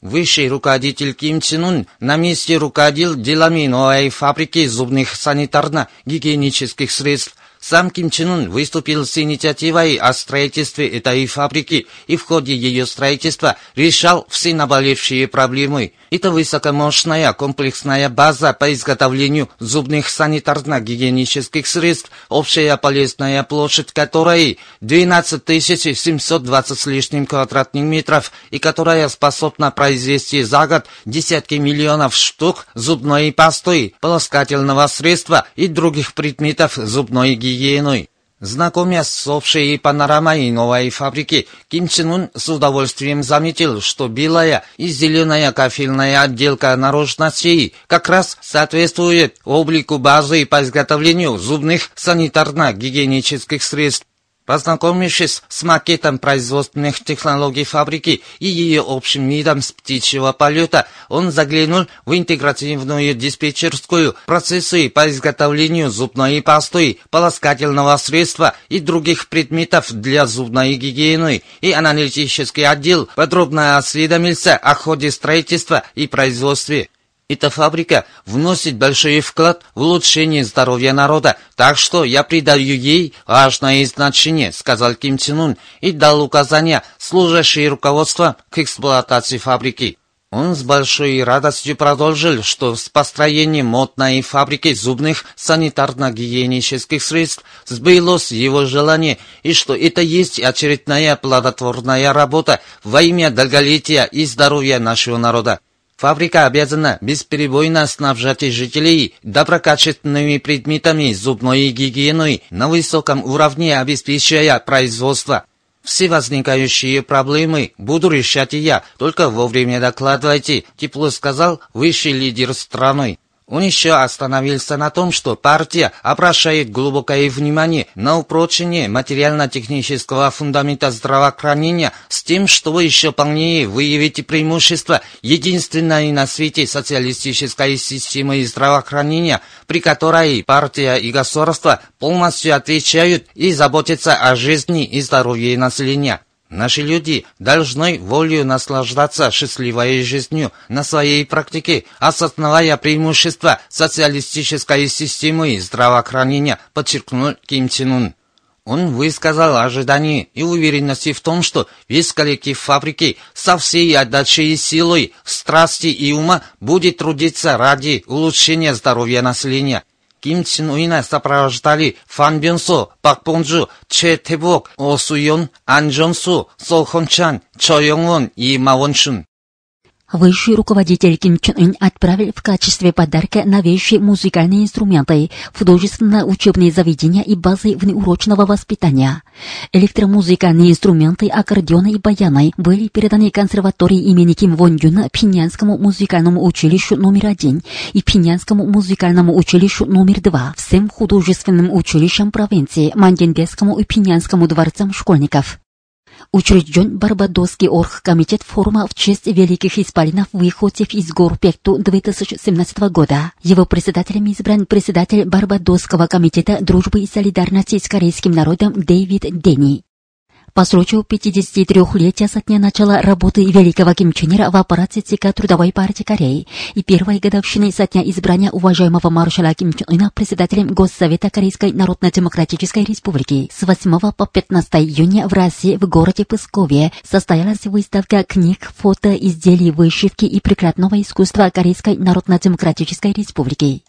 Высший руководитель Ким Чен Ун на месте руководил делами новой фабрики зубных санитарно-гигиенических средств сам Ким Чен Ун выступил с инициативой о строительстве этой фабрики и в ходе ее строительства решал все наболевшие проблемы. Это высокомощная комплексная база по изготовлению зубных санитарно-гигиенических средств, общая полезная площадь которой 12 720 с лишним квадратных метров и которая способна произвести за год десятки миллионов штук зубной пасты, полоскательного средства и других предметов зубной гигиены гигиеной. Знакомясь с общей панорамой новой фабрики, Ким Чен Ун с удовольствием заметил, что белая и зеленая кафельная отделка наружности как раз соответствует облику базы по изготовлению зубных санитарно-гигиенических средств. Познакомившись с макетом производственных технологий фабрики и ее общим видом с птичьего полета, он заглянул в интегративную диспетчерскую, процессы по изготовлению зубной пасты, полоскательного средства и других предметов для зубной гигиены, и аналитический отдел подробно осведомился о ходе строительства и производстве. Эта фабрика вносит большой вклад в улучшение здоровья народа, так что я придаю ей важное значение, сказал Ким Чен Ун и дал указания, служащие руководством к эксплуатации фабрики. Он с большой радостью продолжил, что с построением модной фабрики зубных санитарно-гигиенических средств сбылось его желание, и что это есть очередная плодотворная работа во имя долголетия и здоровья нашего народа. Фабрика обязана бесперебойно снабжать жителей доброкачественными предметами зубной гигиены на высоком уровне, обеспечивая производство. Все возникающие проблемы буду решать я, только вовремя докладывайте, тепло сказал высший лидер страны. Он еще остановился на том, что партия обращает глубокое внимание на упрочение материально-технического фундамента здравоохранения с тем, чтобы еще полнее выявить преимущества единственной на свете социалистической системы здравоохранения, при которой партия и государство полностью отвечают и заботятся о жизни и здоровье населения. Наши люди должны волею наслаждаться счастливой жизнью на своей практике, осознавая преимущества социалистической системы здравоохранения, подчеркнул Ким Чен Ун. Он высказал ожидания и уверенности в том, что весь коллектив фабрики со всей отдачей силой, страсти и ума будет трудиться ради улучшения здоровья населения. Ким Чин Уина сопровождали Фан Бюнсо, Пак Понджу, Че Тэбок, О Суйон, Ан Джонсу, Со Хон Чан, Чо Йонгвон и Ма Вон Шун. Высший руководитель Ким Чен Ын отправил в качестве подарка новейшие музыкальные инструменты в художественное учебные заведения и базы внеурочного воспитания. Электромузыкальные инструменты, аккордеоны и баяны были переданы консерватории имени Ким Вон Юна Пинянскому музыкальному училищу номер один и Пинянскому музыкальному училищу номер два, всем художественным училищам провинции, Манденбекскому и Пинянскому дворцам школьников учрежден Барбадосский оргкомитет форума в честь великих исполинов выходцев из гор Пекту 2017 года. Его председателем избран председатель Барбадосского комитета дружбы и солидарности с корейским народом Дэвид Дени. По случаю 53-летия со дня начала работы великого Ким Чен Ира в аппарате ЦК Трудовой партии Кореи и первой годовщины со дня избрания уважаемого маршала Ким Чен Ына председателем Госсовета Корейской Народно-Демократической Республики с 8 по 15 июня в России в городе Пскове состоялась выставка книг, фото, изделий вышивки и прикладного искусства Корейской Народно-Демократической Республики.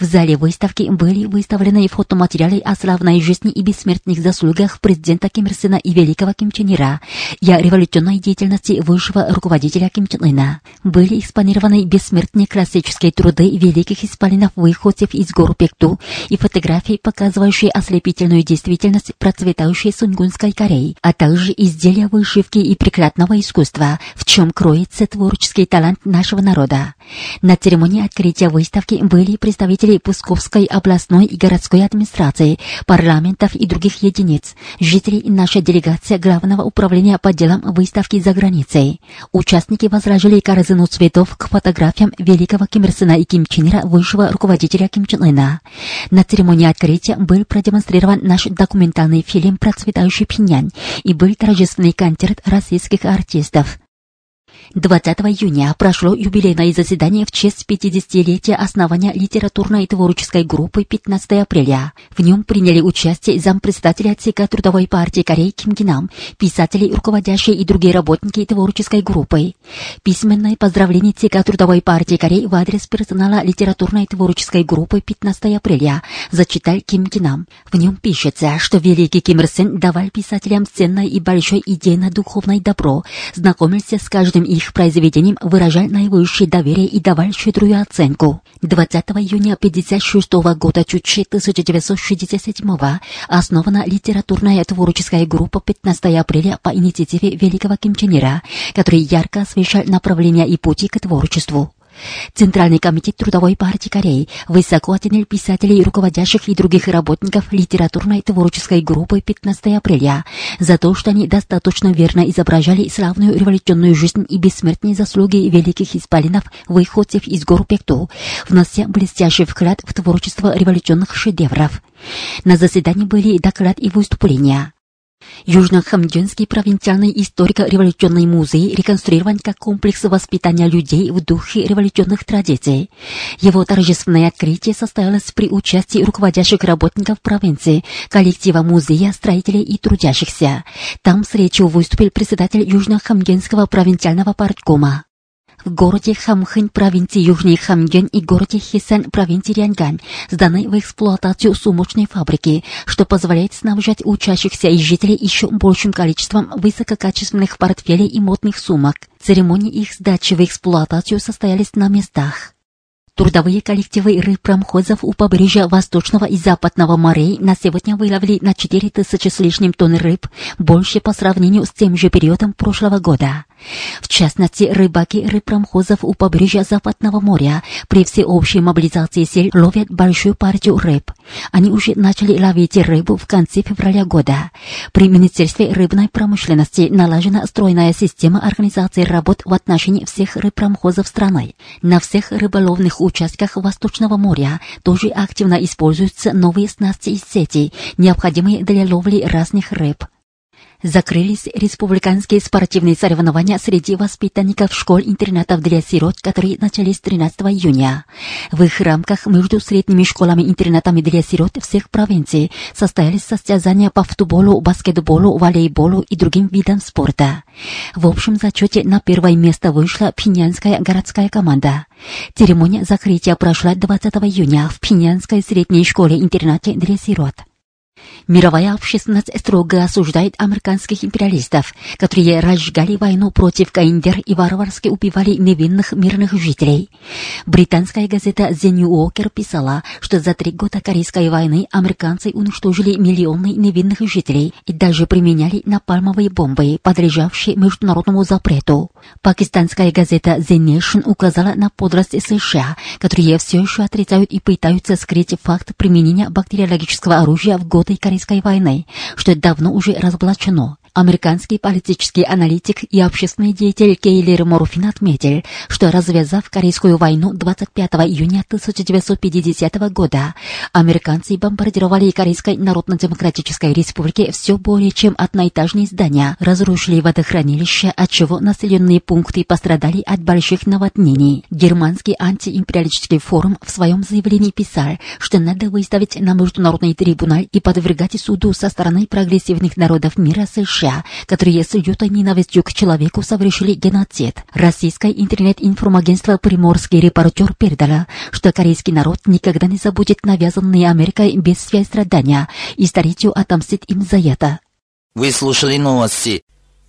В зале выставки были выставлены фотоматериалы о славной жизни и бессмертных заслугах президента Ким Ир Сына и великого Ким Чен Ира и о революционной деятельности высшего руководителя Ким Чен Ына. Были экспонированы бессмертные классические труды великих исполинов выходцев из гор Пекту и фотографии, показывающие ослепительную действительность процветающей Сунгунской Кореи, а также изделия вышивки и прикладного искусства, в чем кроется творческий талант нашего народа. На церемонии открытия выставки были представители Пусковской областной и городской администрации, парламентов и других единиц, жители и наша делегация Главного управления по делам выставки за границей. Участники возражали корзину цветов к фотографиям великого Ким Ир Сена и Ким Чен Ира, высшего руководителя Ким Чен Ына. На церемонии открытия был продемонстрирован наш документальный фильм «Процветающий Пиньян» и был торжественный концерт российских артистов. 20 июня прошло юбилейное заседание в честь 50-летия основания литературной и творческой группы 15 апреля. В нем приняли участие зампредседателя ЦК Трудовой партии Кореи Ким Гинам, писатели, руководящие и другие работники творческой группы. Письменное поздравление ЦК Трудовой партии Кореи в адрес персонала литературной и творческой группы 15 апреля зачитал Ким Гинам. В нем пишется, что великий Ким Ир Сен давал писателям ценное и большое идейно-духовное добро, знакомился с каждым их произведениям выражал наивысшее доверие и давал щедрую оценку. 20 июня 1956 года Чучи 1967 основана литературная творческая группа 15 апреля по инициативе великого Ким который ярко освещал направления и пути к творчеству. Центральный комитет Трудовой партии Кореи высоко оценил писателей, руководящих и других работников литературной творческой группы 15 апреля за то, что они достаточно верно изображали славную революционную жизнь и бессмертные заслуги великих исполинов, выходцев из гор Пекту, внося блестящий вклад в творчество революционных шедевров. На заседании были доклад и выступления. Южно-Хамденский провинциальный историко-революционный музей реконструирован как комплекс воспитания людей в духе революционных традиций. Его торжественное открытие состоялось при участии руководящих работников провинции, коллектива музея, строителей и трудящихся. Там с речью выступил председатель Южно-Хамденского провинциального парткома. Городе Хамхынь провинции Южный Хамген и городе Хисан провинции Рянгань сданы в эксплуатацию сумочной фабрики, что позволяет снабжать учащихся и жителей еще большим количеством высококачественных портфелей и модных сумок. Церемонии их сдачи в эксплуатацию состоялись на местах. Трудовые коллективы рыбпромхозов у побережья Восточного и Западного морей на сегодня выловили на 4 тысячи с лишним тонн рыб, больше по сравнению с тем же периодом прошлого года. В частности, рыбаки рыбпромхозов у побережья Западного моря при всеобщей мобилизации сил ловят большую партию рыб. Они уже начали ловить рыбу в конце февраля года. При Министерстве рыбной промышленности налажена стройная система организации работ в отношении всех рыбпромхозов страны. На всех рыболовных участках Восточного моря тоже активно используются новые снасти и сети, необходимые для ловли разных рыб закрылись республиканские спортивные соревнования среди воспитанников школ-интернатов для сирот, которые начались 13 июня. В их рамках между средними школами-интернатами для сирот всех провинций состоялись состязания по футболу, баскетболу, волейболу и другим видам спорта. В общем зачете на первое место вышла пинянская городская команда. Церемония закрытия прошла 20 июня в Пинянской средней школе-интернате для сирот. Мировая общественность строго осуждает американских империалистов, которые разжигали войну против Каиндер и варварски убивали невинных мирных жителей. Британская газета The New Yorker писала, что за три года Корейской войны американцы уничтожили миллионы невинных жителей и даже применяли напальмовые бомбы, подлежавшие международному запрету. Пакистанская газета The Nation указала на подлость США, которые все еще отрицают и пытаются скрыть факт применения бактериологического оружия в годы Корейской войны, что давно уже разоблачено. Американский политический аналитик и общественный деятель Кейлер Морфин отметил, что развязав Корейскую войну 25 июня 1950 года, американцы бомбардировали Корейской Народно-Демократической Республике все более чем одноэтажные здания, разрушили водохранилища, отчего населенные пункты пострадали от больших наводнений. Германский антиимпериалистический форум в своем заявлении писал, что надо выставить на международный трибунал и подвергать суду со стороны прогрессивных народов мира США США, которые с лютой ненавистью к человеку совершили геноцид. Российское интернет-информагентство «Приморский репортер» передало, что корейский народ никогда не забудет навязанные Америкой бедствия и страдания, и старицу отомстит им за это. Вы слушали новости.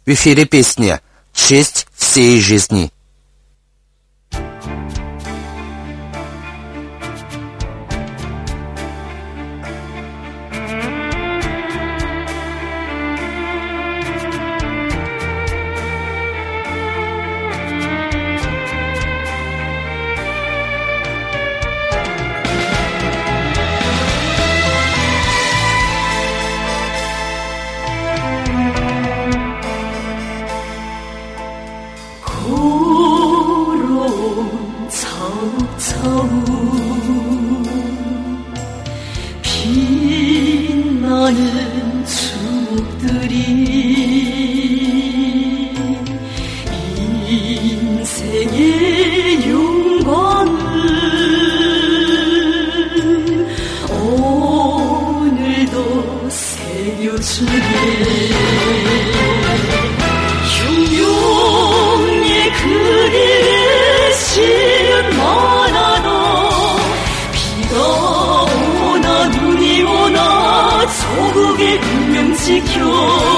В эфире песня «Честь всей жизни». 지켜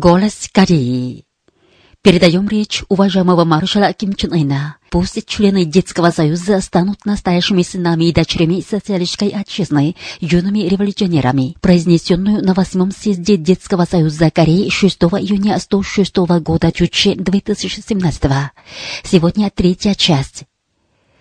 Голос Кореи. Передаем речь уважаемого маршала Ким Чен Ына. Пусть члены Детского союза станут настоящими сынами и дочерями социалистической отчизны, юными революционерами, произнесенную на восьмом съезде Детского союза Кореи 6 июня 106 года Чуче 2017. Сегодня третья часть.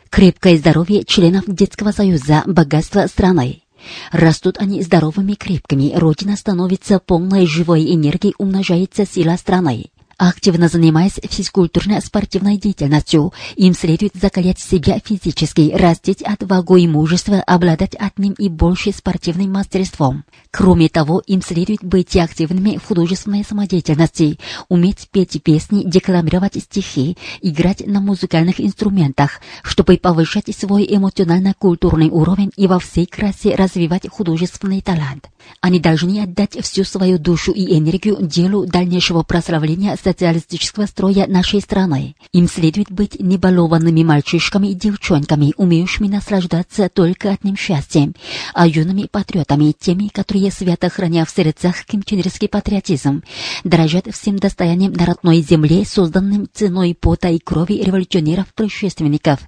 Крепкое здоровье членов Детского союза, богатство страны. Растут они здоровыми и крепкими, Родина становится полной живой энергией, умножается сила страны. Активно занимаясь физкультурно-спортивной деятельностью, им следует закалять себя физически, растить отвагу и мужество, обладать одним и больше спортивным мастерством. Кроме того, им следует быть активными в художественной самодеятельности, уметь петь песни, декламировать стихи, играть на музыкальных инструментах, чтобы повышать свой эмоционально-культурный уровень и во всей красе развивать художественный талант. Они должны отдать всю свою душу и энергию делу дальнейшего прославления социалистического строя нашей страны. Им следует быть небалованными мальчишками и девчонками, умеющими наслаждаться только одним счастьем, а юными патриотами, теми, которые свято храня в сердцах кимченерский патриотизм, дорожат всем достоянием на родной земле, созданным ценой пота и крови революционеров-предшественников,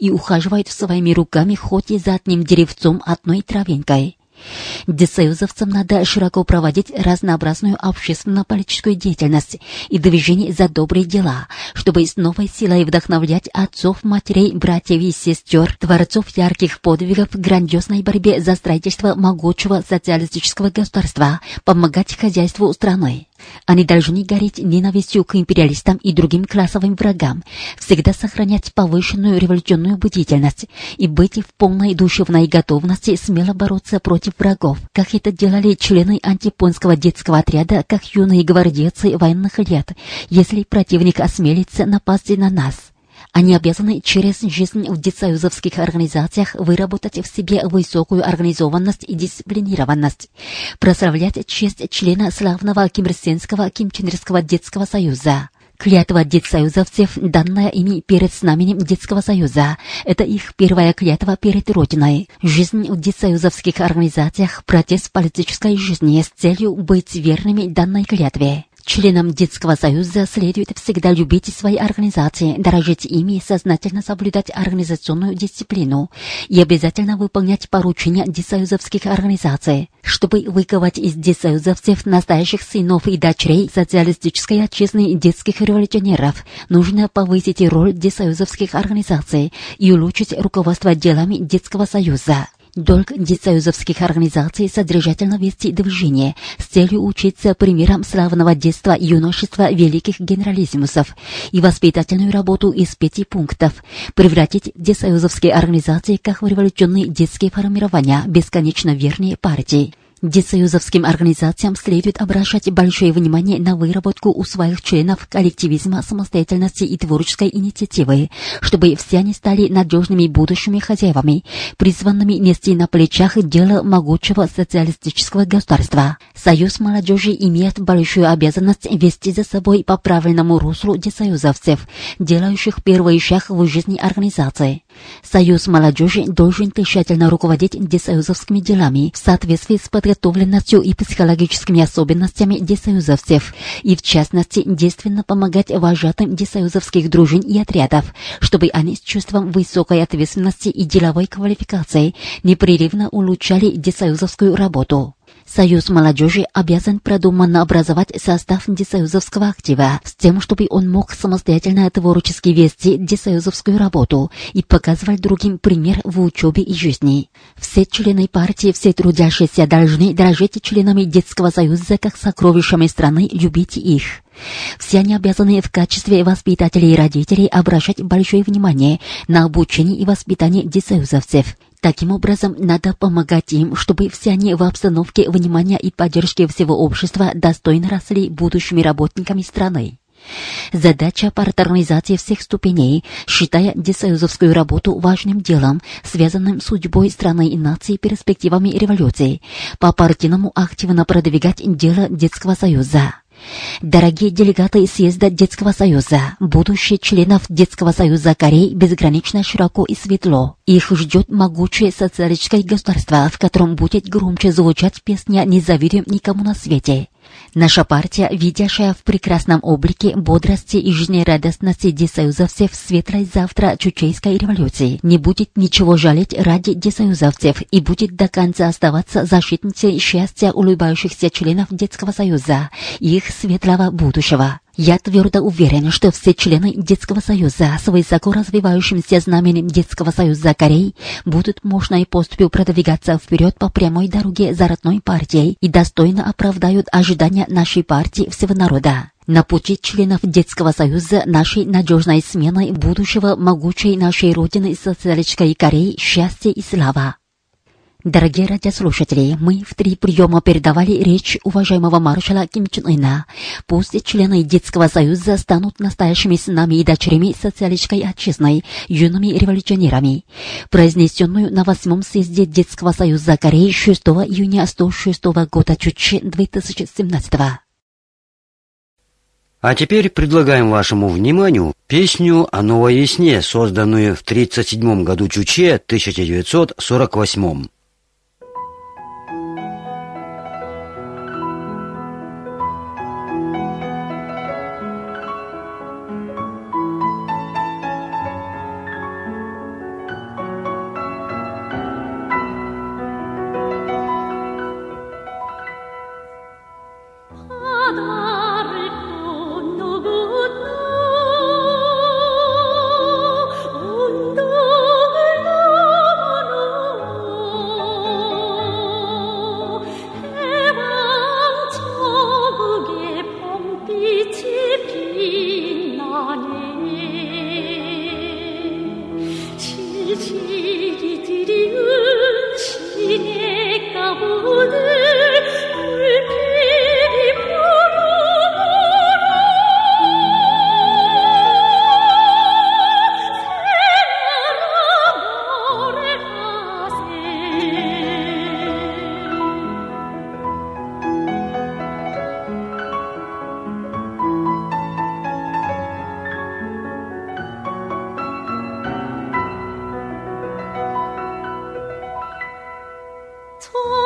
и ухаживают своими руками хоть и за одним деревцом одной травинкой. Десоюзовцам надо широко проводить разнообразную общественно-политическую деятельность и движение за добрые дела, чтобы с новой силой вдохновлять отцов, матерей, братьев и сестер, творцов ярких подвигов в грандиозной борьбе за строительство могучего социалистического государства, помогать хозяйству страны. Они должны гореть ненавистью к империалистам и другим классовым врагам, всегда сохранять повышенную революционную бдительность и быть в полной душевной готовности смело бороться против врагов, как это делали члены антипонского детского отряда, как юные гвардейцы военных лет, если противник осмелится напасть на нас. Они обязаны через жизнь в детсоюзовских организациях выработать в себе высокую организованность и дисциплинированность, прославлять честь члена славного Кимрсенского Кимченерского детского союза. Клятва детсоюзовцев, данная ими перед знаменем Детского союза, это их первая клятва перед Родиной. Жизнь в детсоюзовских организациях – протест политической жизни с целью быть верными данной клятве. Членам Детского союза следует всегда любить свои организации, дорожить ими сознательно соблюдать организационную дисциплину и обязательно выполнять поручения детсоюзовских организаций. Чтобы выковать из детсоюзовцев настоящих сынов и дочерей социалистической отчизны детских революционеров, нужно повысить роль детсоюзовских организаций и улучшить руководство делами Детского союза. Долг детсоюзовских организаций содержательно вести движение с целью учиться примерам славного детства юношества великих генералиссимусов и воспитательную работу из пяти пунктов, превратить детсоюзовские организации как в революционные детские формирования бесконечно верные партии. Детсоюзовским организациям следует обращать большое внимание на выработку у своих членов коллективизма, самостоятельности и творческой инициативы, чтобы все они стали надежными будущими хозяевами, призванными нести на плечах дело могучего социалистического государства. Союз молодежи имеет большую обязанность вести за собой по правильному руслу детсоюзовцев, делающих первый шаг в жизни организации. Союз молодежи должен тщательно руководить детсоюзовскими делами в соответствии с подготовленностью и психологическими особенностями детсоюзовцев и, в частности, действенно помогать вожатым детсоюзовских дружин и отрядов, чтобы они с чувством высокой ответственности и деловой квалификации непрерывно улучшали детсоюзовскую работу. Союз молодежи обязан продуманно образовать состав десоюзовского актива с тем, чтобы он мог самостоятельно творчески вести десоюзовскую работу и показывать другим пример в учебе и жизни. Все члены партии, все трудящиеся должны дорожить членами детского союза как сокровищами страны, любить их. Все они обязаны в качестве воспитателей и родителей обращать большое внимание на обучение и воспитание десоюзовцев. Таким образом, надо помогать им, чтобы все они в обстановке внимания и поддержки всего общества достойно росли будущими работниками страны. Задача партернизации всех ступеней, считая десоюзовскую работу важным делом, связанным с судьбой страны и нации перспективами революции, по-партийному активно продвигать дело Детского союза. Дорогие делегаты съезда Детского союза, будущие членов Детского союза Кореи безгранично широко и светло. Их ждет могучее социалистическое государство, в котором будет громче звучать песня «Не завидуем никому на свете». Наша партия, видящая в прекрасном облике бодрости и жизнерадостности десоюзовцев светлой завтра чучейской революции, не будет ничего жалеть ради десоюзовцев и будет до конца оставаться защитницей счастья улыбающихся членов Детского союза и их светлого будущего. Я твердо уверен, что все члены Детского союза с высоко развивающимся знаменем Детского союза Кореи будут мощной поступью продвигаться вперед по прямой дороге за родной партией и достойно оправдают ожидания нашей партии всего народа. На пути членов Детского союза нашей надежной сменой будущего могучей нашей Родины социалистической Кореи счастья и слава. Дорогие радиослушатели, мы в три приема передавали речь уважаемого маршала Ким Чен Ына. Пусть члены Детского союза станут настоящими сынами и дочерями социалистической отчизны, юными революционерами. Произнесенную на восьмом съезде Детского союза Кореи 6 июня 106 года Чучи 2017 А теперь предлагаем вашему вниманию песню о новой весне, созданную в 1937 году Чуче 1948. 错。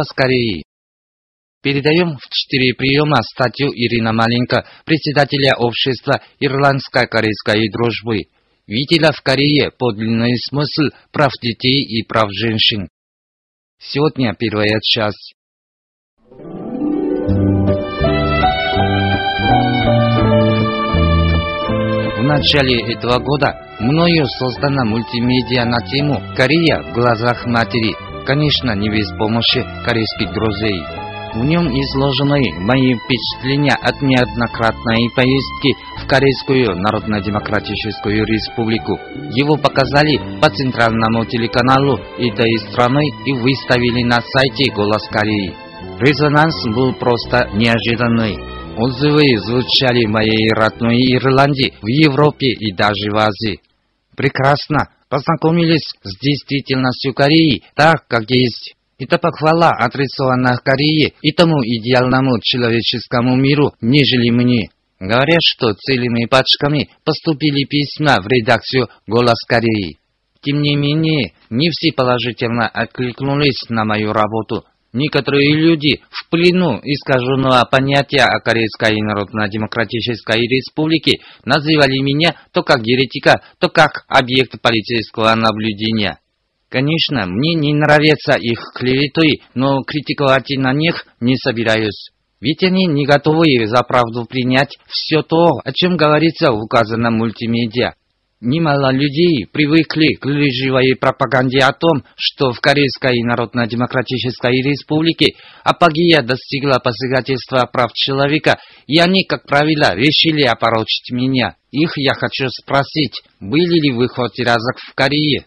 «Голос Кореи». Передаем в четыре приема статью Ирина Маленко, председателя общества Ирландско-корейской дружбы. Видела в Корее подлинный смысл прав детей и прав женщин. Сегодня первая часть. В начале этого года мною создана мультимедиа на тему «Корея в глазах матери». Конечно, не без помощи корейских друзей. В нем изложены мои впечатления от неоднократной поездки в Корейскую Народно-Демократическую Республику. Его показали по центральному телеканалу и до страны и выставили на сайте «Голос Кореи». Резонанс был просто неожиданный. Отзывы звучали в моей родной Ирландии, в Европе и даже в Азии. Прекрасно познакомились с действительностью Кореи, так как есть. Это похвала адресована Корее и тому идеальному человеческому миру, нежели мне. Говорят, что целыми пачками поступили письма в редакцию «Голос Кореи». Тем не менее, не все положительно откликнулись на мою работу. Некоторые люди в плену искаженного понятия о Корейской Народно-Демократической Республике называли меня то как еретика, то как объект полицейского наблюдения. Конечно, мне не нравятся их клеветы, но критиковать на них не собираюсь. Ведь они не готовы за правду принять все то, о чем говорится в указанном мультимедиа. Немало людей привыкли к лживой пропаганде о том, что в Корейской Народно-Демократической Республике апогея достигла посягательства прав человека, и они, как правило, решили опорочить меня. Их я хочу спросить, были ли вы хоть разок в Корее?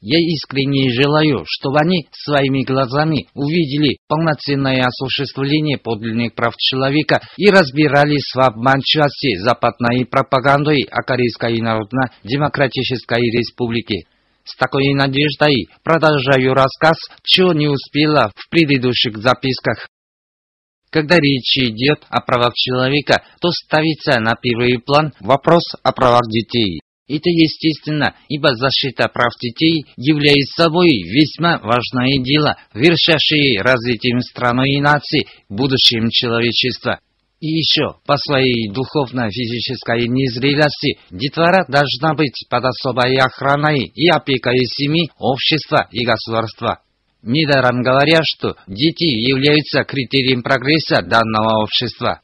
Я искренне желаю, чтобы они своими глазами увидели полноценное осуществление подлинных прав человека и разбирались в обманчивости западной пропагандой о Корейской Народно-Демократической Республике. С такой надеждой продолжаю рассказ, чего не успела в предыдущих записках. Когда речь идет о правах человека, то ставится на первый план вопрос о правах детей. Это естественно, ибо защита прав детей является собой весьма важное дело, вершащее развитием страны и нации, будущим человечества. И еще, по своей духовно-физической незрелости, детвора должна быть под особой охраной и опекой семьи, общества и государства. Недаром говорят, что дети являются критерием прогресса данного общества.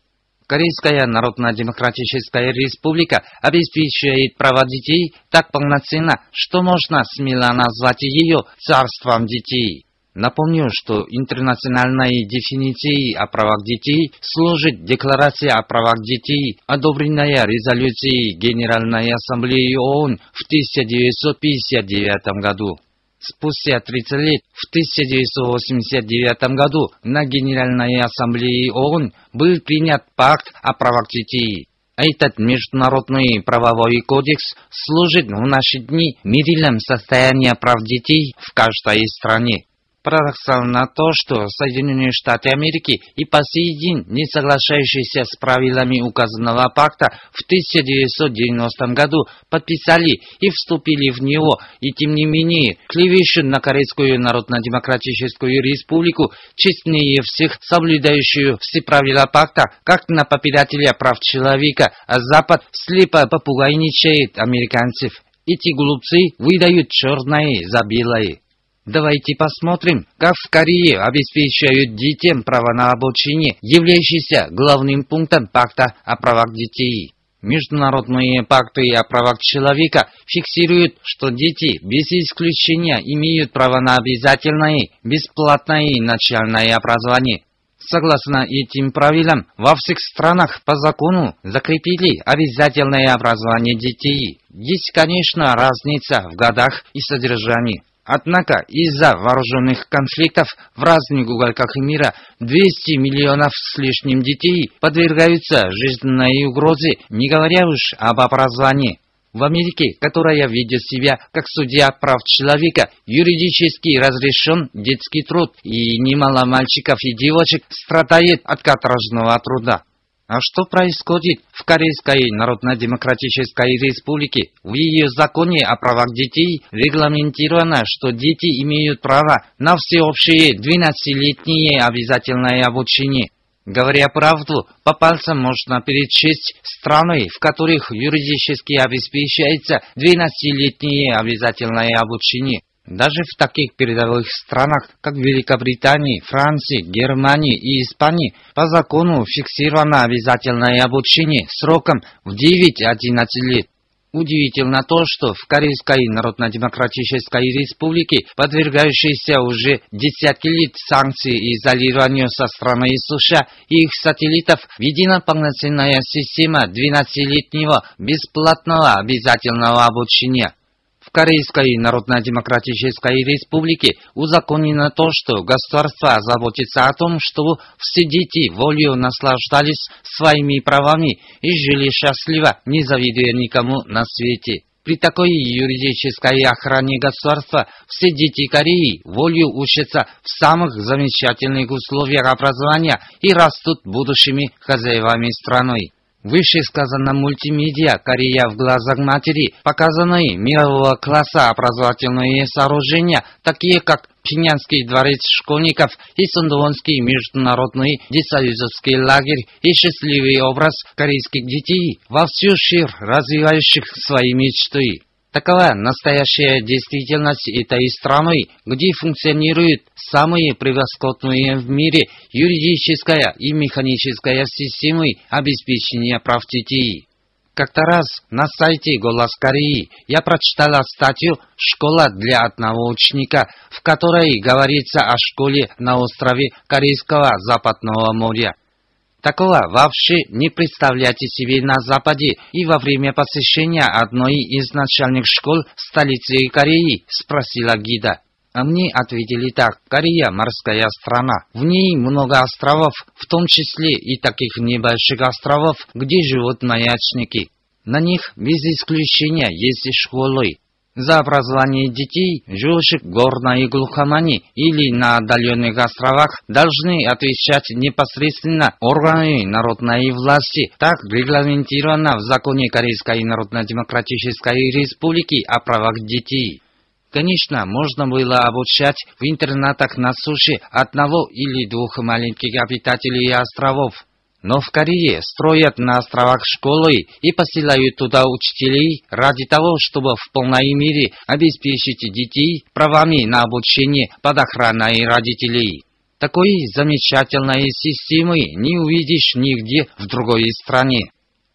Корейская Народно-Демократическая Республика обеспечивает права детей так полноценно, что можно смело назвать ее царством детей. Напомню, что интернациональной дефиницией о правах детей служит Декларация о правах детей, одобренная резолюцией Генеральной Ассамблеи ООН в 1959 году. Спустя 30 лет, в 1989 году, на Генеральной Ассамблее ООН был принят пакт о правах детей. Этот международный правовой кодекс служит в наши дни мерилом состояния прав детей в каждой стране. Парадоксально то, что Соединенные Штаты Америки и по сей день не соглашающиеся с правилами указанного пакта в 1990 году подписали и вступили в него, и тем не менее клевещут на Корейскую Народно-Демократическую Республику, честнее всех соблюдающую все правила пакта, как на попирателя прав человека, а Запад слепо попугайничает американцев. Эти глупцы выдают черное за белое. Давайте посмотрим, как в Корее обеспечивают детям право на обучение, являющееся главным пунктом пакта о правах детей. Международные пакты о правах человека фиксируют, что дети без исключения имеют право на обязательное, бесплатное начальное образование. Согласно этим правилам, во всех странах по закону закрепили обязательное образование детей. Есть, конечно, разница в годах и содержании. Однако из-за вооруженных конфликтов в разных уголках мира 200 миллионов с лишним детей подвергаются жизненной угрозе, не говоря уж об образовании. В Америке, которая ведет себя как судья прав человека, юридически разрешен детский труд, и немало мальчиков и девочек страдает от каторжного труда. А что происходит в Корейской Народно-Демократической Республике? В ее законе о правах детей регламентировано, что дети имеют право на всеобщее 12-летнее обязательное обучение. Говоря правду, по пальцам можно перечесть страны, в которых юридически обеспечивается 12-летнее обязательное обучение. Даже в таких передовых странах, как Великобритания, Франция, Германия и Испания, по закону фиксировано обязательное обучение сроком в 9-11 лет. Удивительно то, что в Корейской Народно-Демократической Республике, подвергающейся уже десятки лет санкций и изолированию со стороны США и их сателлитов, введена полноценная система 12-летнего бесплатного обязательного обучения. Корейской Народно-Демократической Республике узаконено то, что государство заботится о том, чтобы все дети волею наслаждались своими правами и жили счастливо, не завидуя никому на свете. При такой юридической охране государства все дети Кореи волею учатся в самых замечательных условиях образования и растут будущими хозяевами страны. Вышесказанном мультимедиа «Корея в глазах матери» показаны мирового класса образовательные сооружения, такие как Пинянский дворец школьников и Сундуонский международный десоюзовский лагерь и счастливый образ корейских детей, во всю шир развивающих свои мечты. Такова настоящая действительность этой страны, где функционируют самые превосходные в мире юридическая и механическая системы обеспечения прав детей. Как-то раз на сайте «Голос Кореи» я прочитала статью «Школа для одного ученика», в которой говорится о школе на острове Корейского Западного моря. Такого вообще не представляйте себе на Западе и во время посещения одной из начальных школ столицы Кореи, спросила гида. А мне ответили так, Корея – морская страна. В ней много островов, в том числе и таких небольших островов, где живут маячники. На них без исключения есть школы. За образование детей, живущих в горной глухомани или на отдаленных островах, должны отвечать непосредственно органы народной власти. Так регламентировано в законе Корейской Народно-Демократической Республики о правах детей. Конечно, можно было обучать в интернатах на суше одного или двух маленьких обитателей островов. Но в Корее строят на островах школы и посылают туда учителей ради того, чтобы в полной мере обеспечить детей правами на обучение под охраной родителей. Такой замечательной системы не увидишь нигде в другой стране.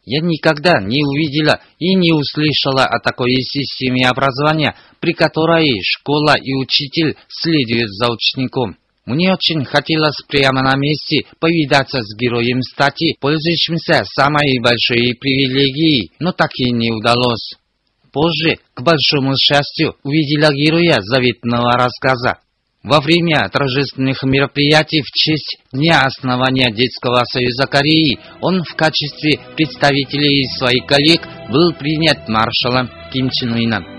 Я никогда не увидела и не услышала о такой системе образования, при которой школа и учитель следуют за учеником. Мне очень хотелось прямо на месте повидаться с героем стати, пользующимся самой большой привилегией, но так и не удалось. Позже, к большому счастью, увидела героя заветного рассказа. Во время торжественных мероприятий в честь Дня основания Детского союза Кореи он в качестве представителей своих коллег был принят маршалом Ким Чен Ыном.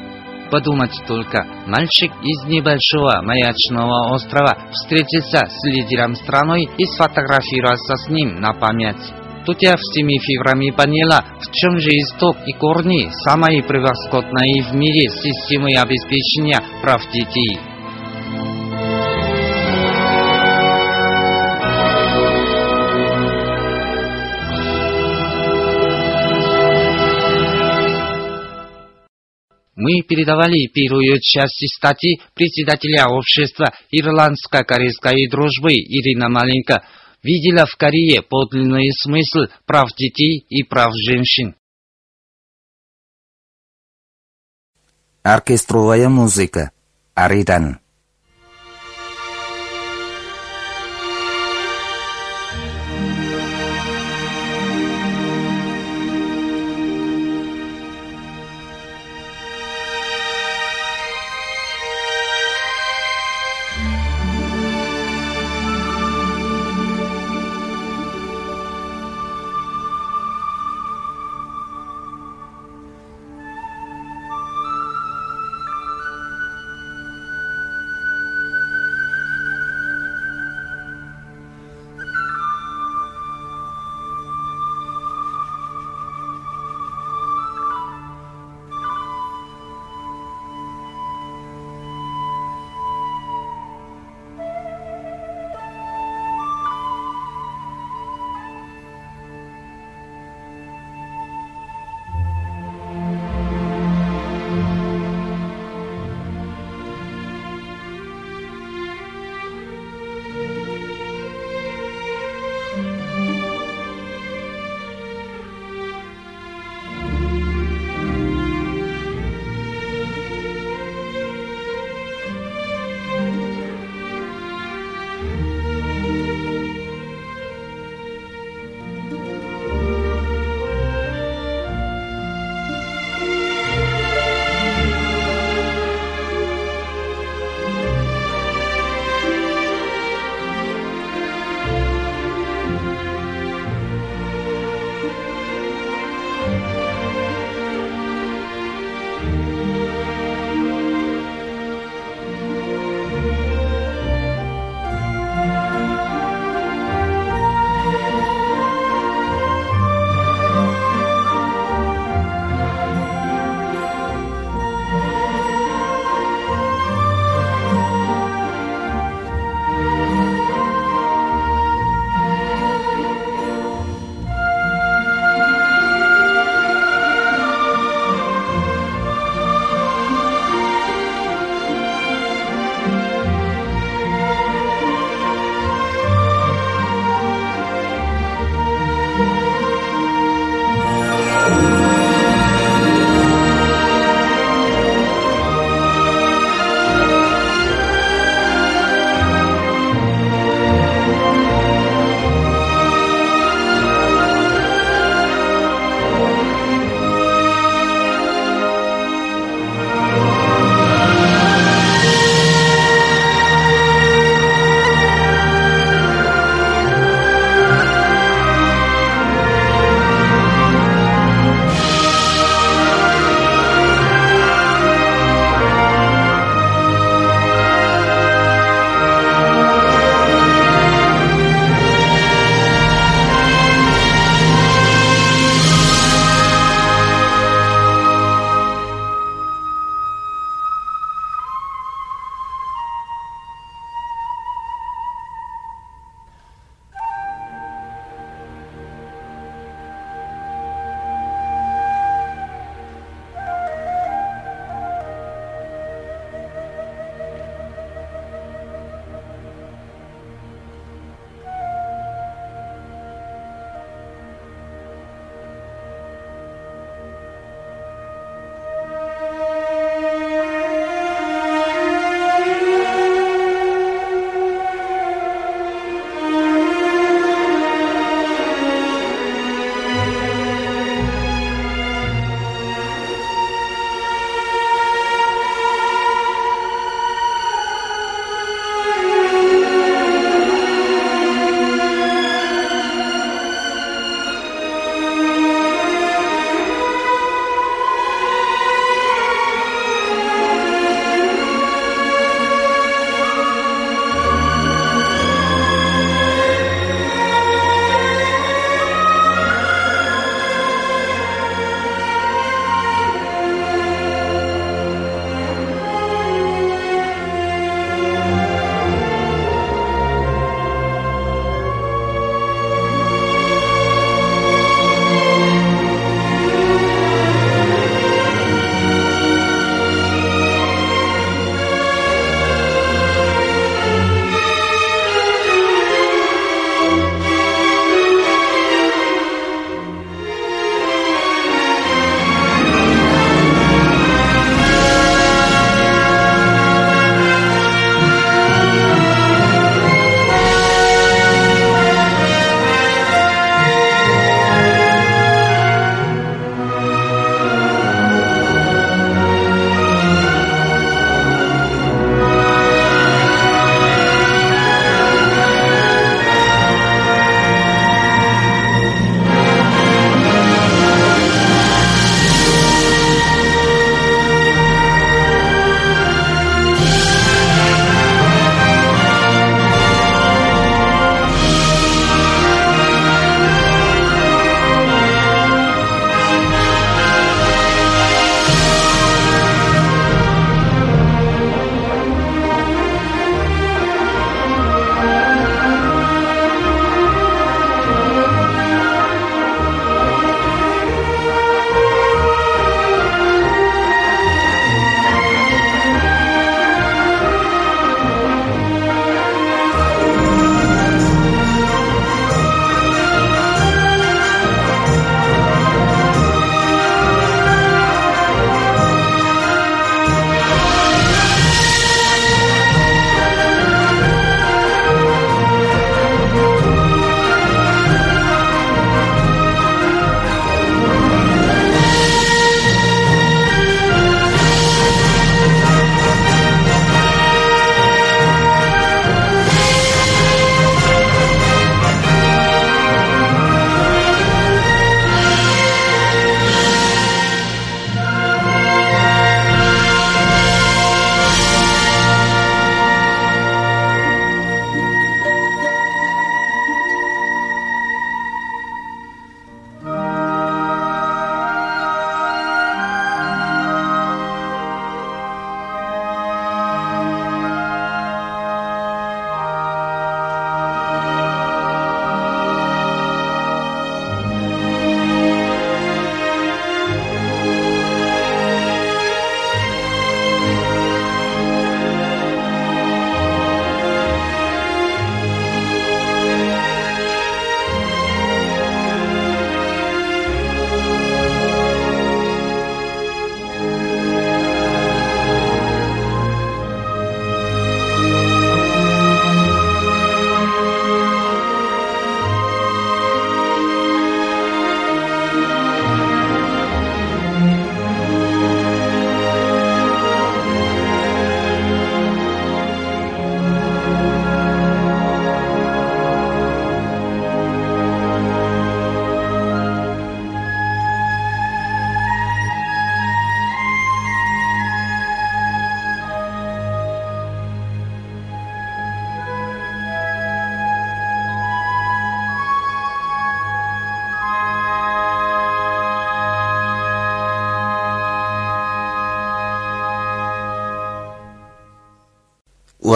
Подумать только, мальчик из небольшого маячного острова встретился с лидером страной и сфотографировался с ним на память. Тут я всеми фибрами поняла, в чем же исток и корни самой превосходной в мире системы обеспечения прав детей. Мы передавали первую часть статьи председателя общества Ирландско-корейской дружбы Ирина Маленко видела в Корее подлинный смысл прав детей и прав женщин. Оркестровая музыка. Аридан.